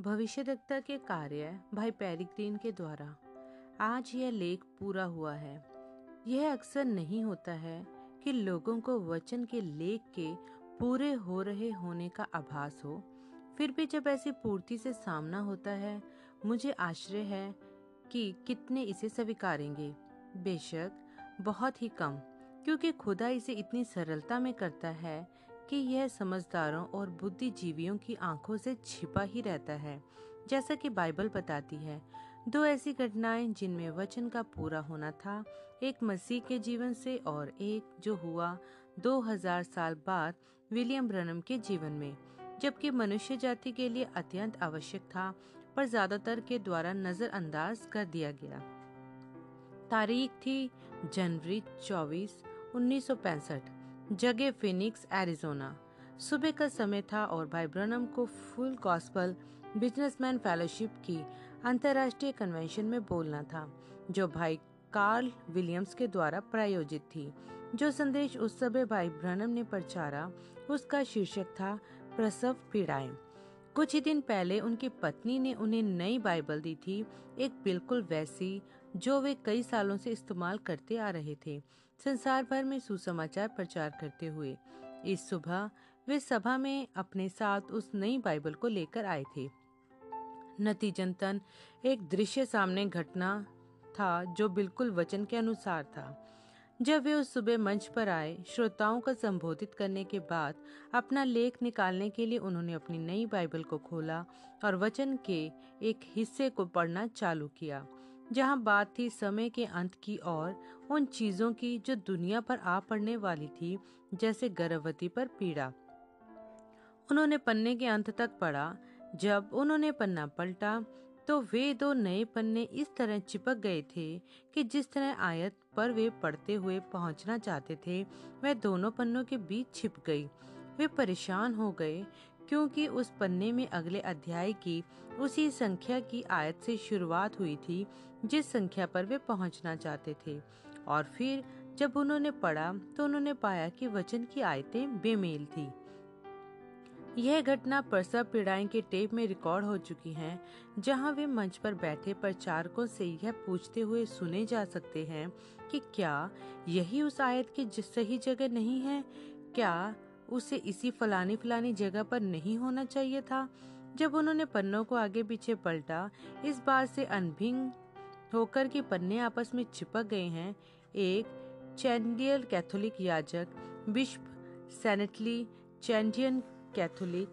भविष्यदक्ता के कार्य भाई पेरिग्रीन के द्वारा। आज यह लेख पूरा हुआ है। यह अक्सर नहीं होता है कि लोगों को वचन के लेख के पूरे हो रहे होने का आभास हो। फिर भी जब ऐसी पूर्ति से सामना होता है, मुझे आश्चर्य है कि कितने इसे स्वीकारेंगे। बेशक, बहुत ही कम, क्योंकि खुदा इसे इतनी सरलता में करता है कि यह समझदारों और बुद्धिजीवियों की आँखों से छिपा ही रहता है, जैसा कि बाइबल बताती है। दो ऐसी घटनाएँ जिनमें वचन का पूरा होना था, एक मसीह के जीवन से और एक जो हुआ 2000 साल बाद विलियम ब्रनम के जीवन में, जबकि मनुष्य जाति के लिए अत्यंत आवश्यक था, पर ज़्यादातर के द्वारा नजरअंदाज कर दिया गया। तारीख थी जनवरी 24 1965 जगह फिनिक्स एरिजोना सुबह का समय था और भाई ब्रनम को फुल गॉस्पल बिजनेसमैन फेलोशिप की अंतर्राष्ट्रीय कन्वेंशन में बोलना था, जो भाई कार्ल विलियम्स के द्वारा प्रायोजित थी। जो संदेश उस समय भाई ब्रनम ने प्रचारा उसका शीर्षक था, प्रसव पीड़ाएँ। कुछ ही दिन पहले उनकी पत्नी ने उन्हें नई बाइबल दी थी, एक बिल्कुल वैसी, जो वे कई सालों से इस्तेमाल करते आ रहे थे। संसार भर में सुसमाचार प्रचार करते हुए। इस सुबह वे सभा में अपने साथ उस नई बाइबल को लेकर आए थे। नतीजतन एक दृश्य सामने घटना था जो बिल्कुल वचन के अनुसार था। जब वे उस सुबह मंच पर आए, श्रोताओं को संबोधित करने के बाद अपना लेख निकालने के लिए उन्होंने अपनी नई बाइबल को खोला और वचन के एक हिस्से को पढ़ना चालू किया। जहाँ बात थी समय के अंत की और उन चीज़ों की जो दुनिया पर आ पड़ने वाली थी, जैसे गर्भवती पर पीड़ा। उन्होंने पन्ने के अंत तक पढ़ा। जब उन्होंने पन्ना पलटा तो वे दो नए पन्ने इस तरह चिपक गए थे कि जिस तरह आयत पर वे पढ़ते हुए पहुँचना चाहते थे, वह दोनों पन्नों के बीच छिप गई। वे परेशान हो गए क्योंकि उस पन्ने में अगले अध्याय की उसी संख्या की आयत से शुरुआत हुई थी जिस संख्या पर वे पहुँचना चाहते थे। और फिर जब उन्होंने पढ़ा तो उन्होंने पाया कि वचन की आयतें बेमेल थी। यह घटना प्रसव पीड़ाएँ के टेप में रिकॉर्ड हो चुकी हैं, जहाँ वे मंच पर बैठे प्रचारकों से यह पूछते हुए सुने जा सकते हैं कि क्या यही उस आयत की सही जगह नहीं है? क्या उसे इसी फलानी फलानी जगह पर नहीं होना चाहिए था। जब उन्होंने पन्नों को आगे पीछे पलटा, इस बात से अनभिंग होकर कि पन्ने आपस में चिपक गए हैं। एक चैंडियल कैथोलिक याजक विश्व सेनेटली चैंडियन कैथोलिक,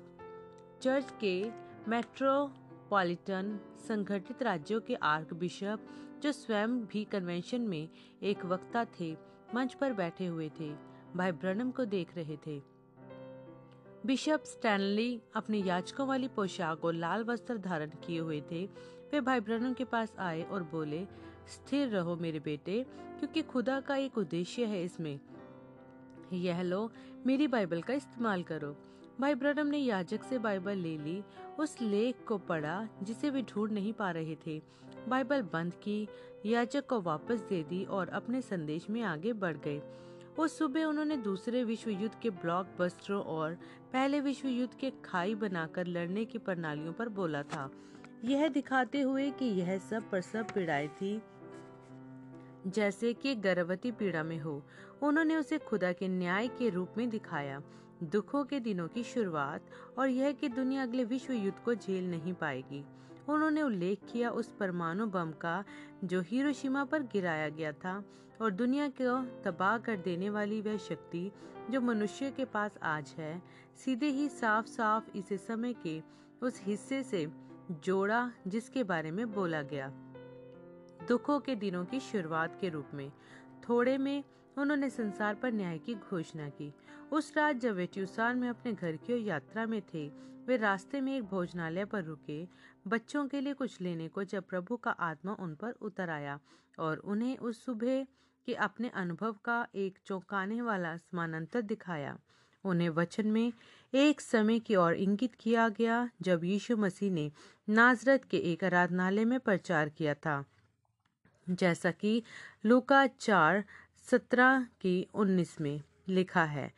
चर्च के मेट्रोपॉलिटन संगठित राज्यों के आर्क बिशप जो स्वयं भी कन्वेंशन में एक वक्ता थे, मंच पर बैठे हुए थे, भाई ब्रनम को देख रहे थे। बिशप स्टैनली अपनी याचकों वाली पोशाक और लाल वस्त्र धारण किए हुए थे। वे भाई ब्रनम के पास आए और बोले, स्थिर रहो मेरे बेटे, क्योंकि खुदा का एक उद्देश्य है इसमें। यह लो, मेरी बाइबल का इस्तेमाल करो। भाई ब्रनम ने याजक से बाइबल ले ली। उस लेख को पढ़ा, जिसे वे ढूंढ नहीं पा रहे थे। बाइबल बंद की, याजक को वापस दे दी और अपने संदेश में आगे बढ़ गए। उस सुबह उन्होंने दूसरे विश्व युद्ध के ब्लॉक बस्टरों और पहले विश्व युद्ध के खाई बनाकर लड़ने की प्रणालियों पर बोला था। यह दिखाते हुए कि यह सब प्रसव पीड़ाएँ थी। जैसे कि गर्भवती पीड़ा में हो, उन्होंने उसे खुदा के न्याय के रूप में दिखाया। दुखों के दिनों की शुरुआत और यह कि दुनिया अगले विश्व युद्ध को झेल नहीं पाएगी। उन्होंने उल्लेख किया उस परमाणु बम का जो हिरोशिमा पर गिराया गया था। और दुनिया को तबाह कर देने वाली वह शक्ति जो मनुष्य के पास आज है, सीधे ही साफ़ साफ़ इसे समय के उस हिस्से से जोड़ा जिसके बारे में बोला गया। दुखों के दिनों की शुरुआत के रूप में, थोड़े में उन्होंने संसार पर न्याय की घोषणा की। उस रात जब वे ट्यूसान में अपने घर की यात्रा में थे, वे रास्ते में एक भोजनालय पर रुके। बच्चों के लिए कुछ लेने को जब प्रभु का आत्मा उन पर उतर आया और उन्हें उस सुबह के अपने अनुभव का एक चौंकाने वाला समानांतर दिखाया। उन्हें वचन में एक समय की ओर इंगित किया गया जब यीशु मसीह ने नाजरत के एक आराधनालय में प्रचार किया था। जैसा कि लूका चार, सत्रह की उन्नीस में लिखा है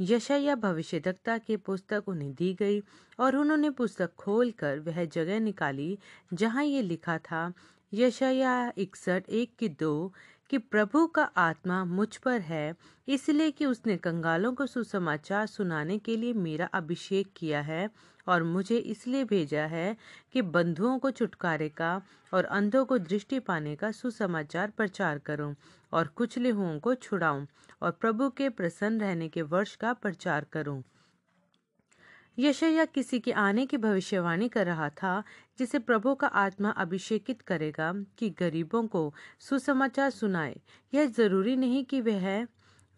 यशया भविष्यदक्ता की पुस्तक उन्हें दी गई और उन्होंने पुस्तक खोलकर वह जगह निकाली जहाँ ये लिखा था यशया इकसठ, एक की दो कि प्रभु का आत्मा मुझ पर है, इसलिए कि उसने कंगालों को सुसमाचार सुनाने के लिए मेरा अभिषेक किया है और मुझे इसलिए भेजा है कि बंधुओं को छुटकारे का और अंधों को दृष्टि पाने का सुसमाचार प्रचार करूँ और कुचले हुओं को छुड़ाऊं और प्रभु के प्रसन्न रहने के वर्ष का प्रचार करूँ। यशया किसी के आने की भविष्यवाणी कर रहा था, जिसे प्रभु का आत्मा अभिषेकित करेगा कि गरीबों को सुसमाचार सुनाए। यह ज़रूरी नहीं कि वह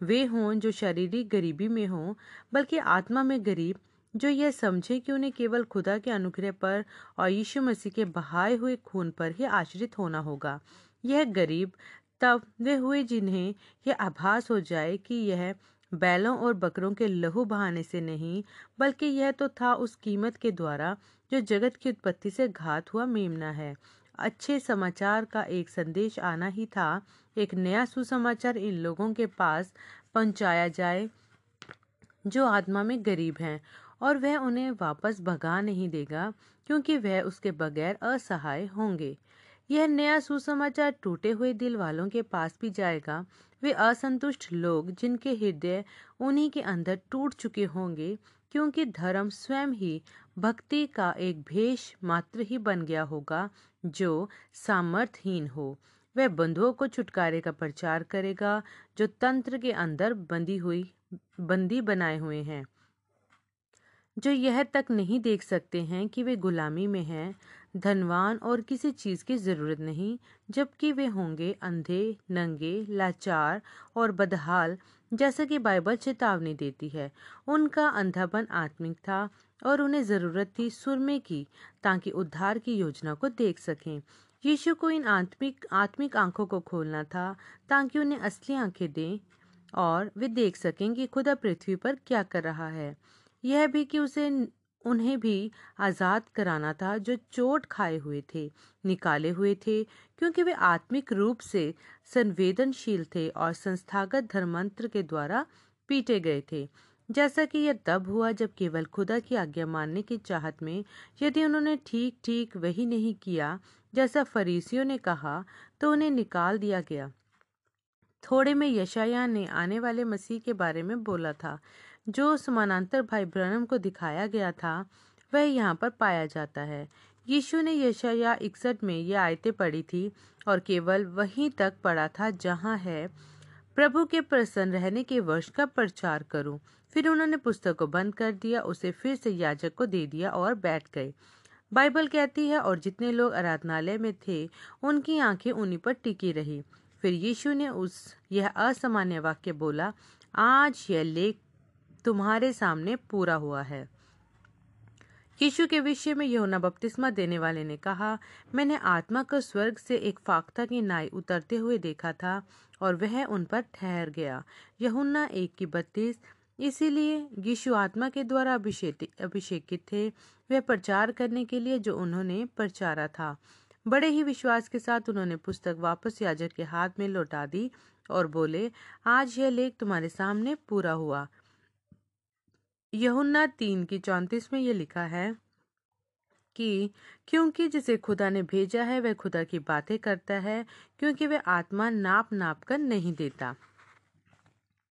वे हों जो शारीरिक गरीबी में हों, बल्कि आत्मा में गरीब, जो यह समझे कि उन्हें केवल खुदा के अनुग्रह पर और यीशु मसीह के बहाए हुए खून पर ही आश्रित होना होगा। यह गरीब, तब वे हुए जिन्हें यह आभास हो जाए कि यह बैलों और बकरों के लहू बहाने से नहीं, बल्कि यह तो था उस कीमत के द्वारा जो जगत की उत्पत्ति से घात हुआ मेमना है। अच्छे समाचार का एक संदेश आना ही था। एक नया सुसमाचार इन लोगों के पास पहुँचाया जाए, जो आत्मा में गरीब हैं, और वह उन्हें वापस भगा नहीं देगा, क्योंकि वह उसके बगैर असहाय होंगे। यह नया सुसमाचार टूटे हुए दिल वालों के पास भी जाएगा। वे असंतुष्ट लोग जिनके हृदय उन्हीं के अंदर टूट चुके होंगे, क्योंकि धर्म स्वयं ही भक्ति का एक भेष मात्र ही बन गया होगा, जो सामर्थहीन हो। वह बंधुओं को छुटकारे का प्रचार करेगा, जो तंत्र के अंदर बंदी हुई, बंदी बनाए हुए हैं। जो यह तक नहीं देख सकते हैं कि वे गुलामी में हैं धनवान और किसी चीज़ की ज़रूरत नहीं, जबकि वे होंगे अंधे, नंगे, लाचार और बदहाल, जैसा कि बाइबल चेतावनी देती है। उनका अंधापन आत्मिक था और उन्हें ज़रूरत थी सुरमे की, ताकि उद्धार की योजना को देख सकें। यीशु को इन आत्मिक आत्मिक आँखों को खोलना था, ताकि उन्हें असली आँखें दें और वे देख सकें कि खुदा पृथ्वी पर क्या कर रहा है। यह भी कि उसे उन्हें भी आज़ाद कराना था जो चोट खाए हुए थे, निकाले हुए थे, क्योंकि वे आत्मिक रूप से संवेदनशील थे और संस्थागत धर्मांतर के द्वारा पीटे गए थे। जैसा कि यह तब हुआ जब केवल खुदा की आज्ञा मानने की चाहत में यदि उन्होंने ठीक ठीक वही नहीं किया, जैसा फरीसियों ने कहा तो उन्हें निकाल दिया गया। थोड़े में यशाया ने आने वाले मसीह के बारे में बोला था। जो समानांतर भाई ब्रनम को दिखाया गया था, वह यहाँ पर पाया जाता है। यीशु ने यशया इकसठ में ये आयतें पढ़ी थी और केवल वहीं तक पढ़ा था जहाँ है, प्रभु के प्रसन्न रहने के वर्ष का प्रचार करूँ। फिर उन्होंने पुस्तक को बंद कर दिया, उसे फिर से याजक को दे दिया और बैठ गए। बाइबल कहती है, और जितने लोग आराधनालय में थे, उनकी आँखें उन्हीं पर टिकी रही। फिर यीशु ने उस यह असामान्य वाक्य बोला, आज यह लेख तुम्हारे सामने पूरा हुआ है। यीशु के विषय में यहोना बपतिस्मा देने वाले ने कहा, मैंने आत्मा को स्वर्ग से एक फाख्ता की नाई उतरते हुए देखा था और वह उन पर ठहर गया। यहुन्ना एक की बत्तीस, इसीलिए यीशु आत्मा के द्वारा अभिषेकित थे। वह प्रचार करने के लिए जो उन्होंने प्रचारा था। बड़े ही विश्वास के साथ उन्होंने पुस्तक वापस याजक के हाथ में लौटा दी और बोले, आज यह लेख तुम्हारे सामने पूरा हुआ। यहुन्ना तीन की चौंतीस में ये लिखा है कि क्योंकि जिसे खुदा ने भेजा है वह खुदा की बातें करता है क्योंकि वह आत्मा नाप नाप कर नहीं देता।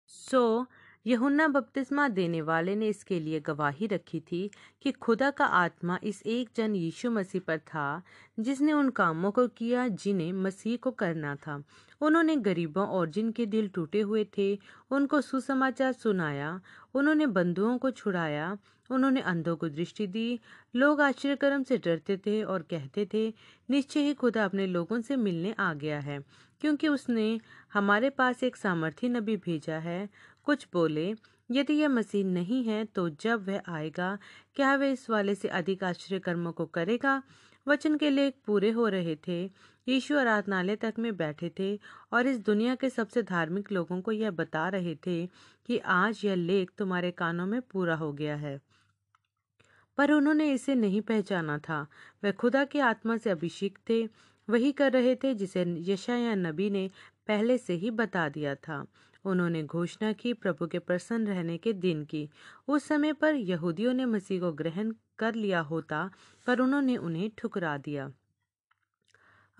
सो so, यहुन्ना बपतिस्मा देने वाले ने इसके लिए गवाही रखी थी कि खुदा का आत्मा इस एक जन यीशु मसीह पर था, जिसने उन कामों को किया जिन्हें मसीह को करना था। उन्होंने गरीबों और जिनके दिल टूटे हुए थे, उनको सुसमाचार सुनाया, उन्होंने बंधुओं को छुड़ाया, उन्होंने अंधों को दृष्टि दी, लोग आश्चर्यक्रम से डरते थे और कहते थे, निश्चय ही खुदा अपने लोगों से मिलने आ गया है, क्योंकि उसने हमारे पास एक सामर्थी नबी भेजा है कुछ बोले, यदि यह मसीह नहीं है तो जब वह आएगा, क्या वह इस वाले से अधिक आश्चर्य कर्मों को करेगा? वचन के लेख पूरे हो रहे थे। यीशु आराधनालय तक में बैठे थे और इस दुनिया के सबसे धार्मिक लोगों को यह बता रहे थे कि आज यह लेख तुम्हारे कानों में पूरा हो गया है। पर उन्होंने इसे नहीं पहचाना था। वह खुदा की आत्मा से अभिषेक थे। वही कर रहे थे जिसे यशाया नबी ने पहले से ही बता दिया था। उन्होंने घोषणा की प्रभु के प्रसन्न रहने के दिन की। उस समय पर यहूदियों ने मसीह को ग्रहण कर लिया होता, पर उन्होंने उन्हें ठुकरा दिया।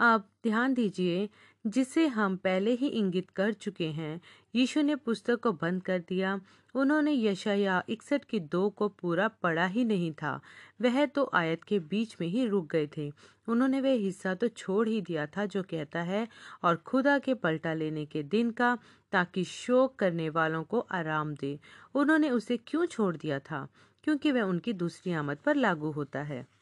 अब ध्यान दीजिए, जिसे हम पहले ही इंगित कर चुके हैं। यीशु ने पुस्तक को बंद कर दिया। उन्होंने यशया इकसठ की दो को पूरा पढ़ा ही नहीं था। वह तो आयत के बीच में ही रुक गए थे। उन्होंने वह हिस्सा तो छोड़ ही दिया था, जो कहता है, और खुदा के पलटा लेने के दिन का, ताकि शोक करने वालों को आराम दे। उन्होंने उसे क्यों छोड़ दिया था? क्योंकि वह उनकी दूसरी आमद पर लागू होता है।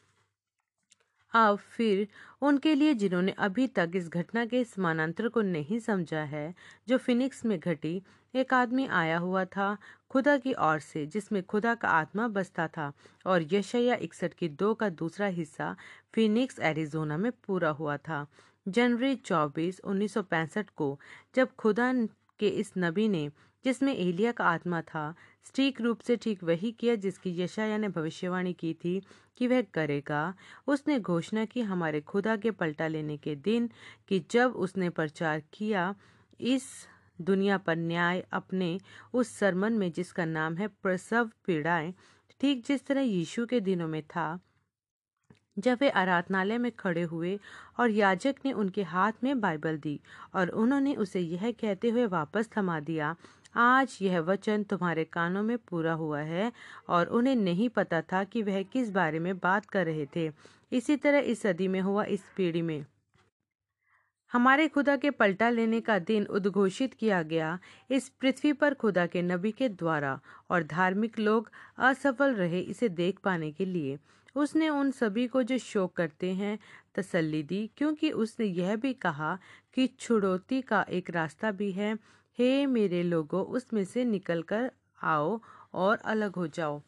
अब फिर उनके लिए जिन्होंने अभी तक इस घटना के समानांतर को नहीं समझा है, जो फिनिक्स में घटी, एक आदमी आया हुआ था खुदा की ओर से, जिसमें खुदा का आत्मा बसता था और यशया इकसठ की दो का दूसरा हिस्सा फिनिक्स, एरिजोना में पूरा हुआ था। जनवरी 24 1965 को जब खुदा के इस नबी ने, जिसमें एलिया का आत्मा था सटीक रूप से ठीक वही किया जिसकी यशाया ने भविष्यवाणी की थी कि वह करेगा। उसने घोषणा की हमारे खुदा के पलटा लेने के दिन कि जब उसने प्रचार किया, इस दुनिया पर न्याय अपने उस सरमन में जिसका नाम है प्रसव पीड़ाएँ, ठीक जिस तरह यीशु के दिनों में था, जब वे आराधनालय में खड़े हुए और याजक ने उनके हाथ में बाइबल दी और उन्होंने उसे यह कहते हुए वापस थमा दिया आज यह वचन तुम्हारे कानों में पूरा हुआ है और उन्हें नहीं पता था कि वह किस बारे में बात कर रहे थे। इसी तरह इस सदी में हुआ इस पीढ़ी में। हमारे खुदा के पलटा लेने का दिन उद्घोषित किया गया इस पृथ्वी पर खुदा के नबी के द्वारा और धार्मिक लोग असफल रहे इसे देख पाने के लिए। उसने उन सभी को जो शोक करते हैं, तसल्ली दी, क्योंकि उसने यह भी कहा कि छुड़ौती का एक रास्ता भी है हे मेरे लोगों, उसमें से निकलकर आओ और अलग हो जाओ।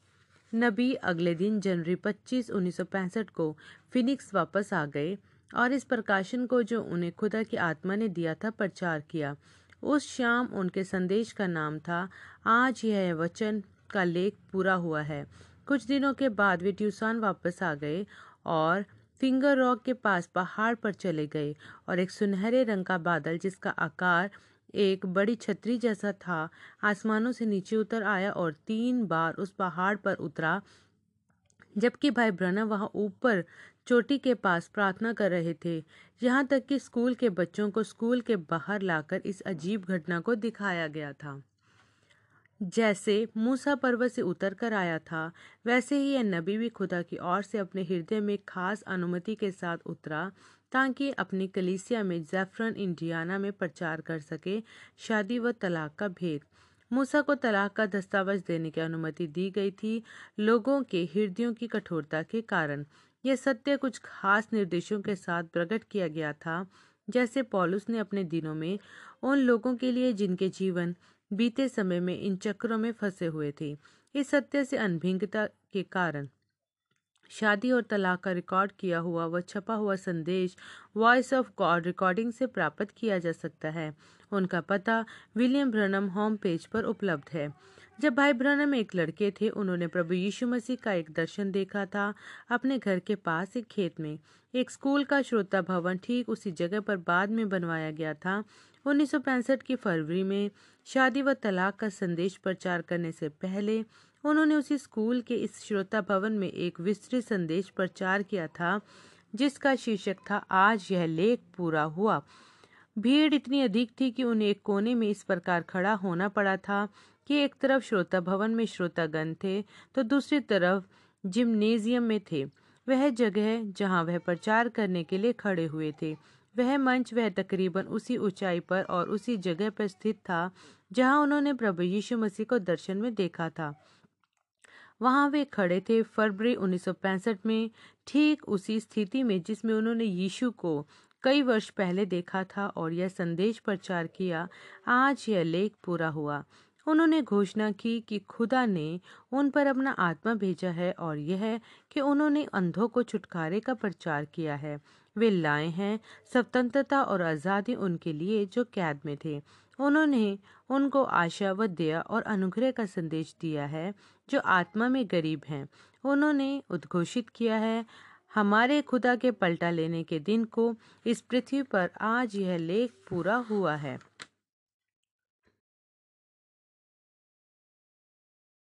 नबी अगले दिन जनवरी 25 1965 को फिनिक्स वापस आ गए और इस प्रकाशन को जो उन्हें खुदा की आत्मा ने दिया था, प्रचार किया। उस शाम उनके संदेश का नाम था, आज यह वचन का लेख पूरा हुआ है। कुछ दिनों के बाद वे ट्यूसान वापस आ गए और फिंगर रॉक के पास पहाड़ पर चले गए और एक सुनहरे रंग का बादल जिसका आकार एक बड़ी छतरी जैसा था। आसमानों से नीचे उतर आया और तीन बार उस पहाड़ पर उतरा, जबकि भाई ब्रना वहाँ ऊपर चोटी के पास प्रार्थना कर रहे थे। यहाँ तक कि स्कूल के बच्चों को स्कूल के बाहर लाकर इस अजीब घटना को दिखाया गया था। जैसे मूसा पर्वत से उतर कर आया था, वैसे ही यह नबी भी खुदा की ओर से अपने हृदय में खास अनुमति के साथ उतरा। ताकि अपनी कलीसिया में जैफरन इंडियाना में प्रचार कर सके शादी व तलाक का भेद। मूसा को तलाक का दस्तावेज़ देने की अनुमति दी गई थी लोगों के हृदयों की कठोरता के कारण। यह सत्य कुछ खास निर्देशों के साथ प्रकट किया गया था, जैसे पॉलुस ने अपने दिनों में उन लोगों के लिए जिनके जीवन बीते समय में इन चक्रों में फंसे हुए थे। इस सत्य से अनभिज्ञता के कारण शादी और तलाक का रिकॉर्ड किया हुआ व छपा हुआ संदेश वॉइस ऑफ़ गॉड रिकॉर्डिंग से प्राप्त किया जा सकता है। उनका पता विलियम ब्रनम होम पेज पर उपलब्ध है। जब भाई ब्रनम एक लड़के थे, उन्होंने प्रभु यीशु मसीह का एक दर्शन देखा था अपने घर के पास एक खेत में। एक स्कूल का श्रोता भवन ठीक उसी जगह पर बाद में बनवाया गया था। 1965 की फरवरी में शादी व तलाक का संदेश प्रचार करने से पहले उन्होंने उसी स्कूल के इस श्रोता भवन में एक विस्तृत संदेश प्रचार किया था, जिसका शीर्षक था, आज यह लेख पूरा हुआ। भीड़ इतनी अधिक थी कि उन्हें एक कोने में इस प्रकार खड़ा होना पड़ा था कि एक तरफ़ श्रोता भवन में श्रोतागण थे तो दूसरी तरफ़ जिम्नेजियम में थे। वह जगह जहाँ वह प्रचार करने के लिए खड़े हुए थे, वह मंच वह तकरीबन उसी ऊंचाई पर और उसी जगह पर स्थित था, जहाँ उन्होंने प्रभु यीशु मसीह को दर्शन में देखा था। वहाँ वे खड़े थे फरवरी 1965 में, ठीक उसी स्थिति में जिसमें उन्होंने यीशु को कई वर्ष पहले देखा था और यह संदेश प्रचार किया, आज यह लेख पूरा हुआ। उन्होंने घोषणा की कि खुदा ने उन पर अपना आत्मा भेजा है और यह कि उन्होंने अंधों को छुटकारे का प्रचार किया है। वे लाए हैं स्वतंत्रता और आज़ादी उनके लिए जो कैद में थे। उन्होंने उनको आशा व दया और अनुग्रह का संदेश दिया है, जो आत्मा में गरीब हैं। उन्होंने उद्घोषित किया है, हमारे खुदा के पलटा लेने के दिन को इस पृथ्वी पर आज यह लेख पूरा हुआ है।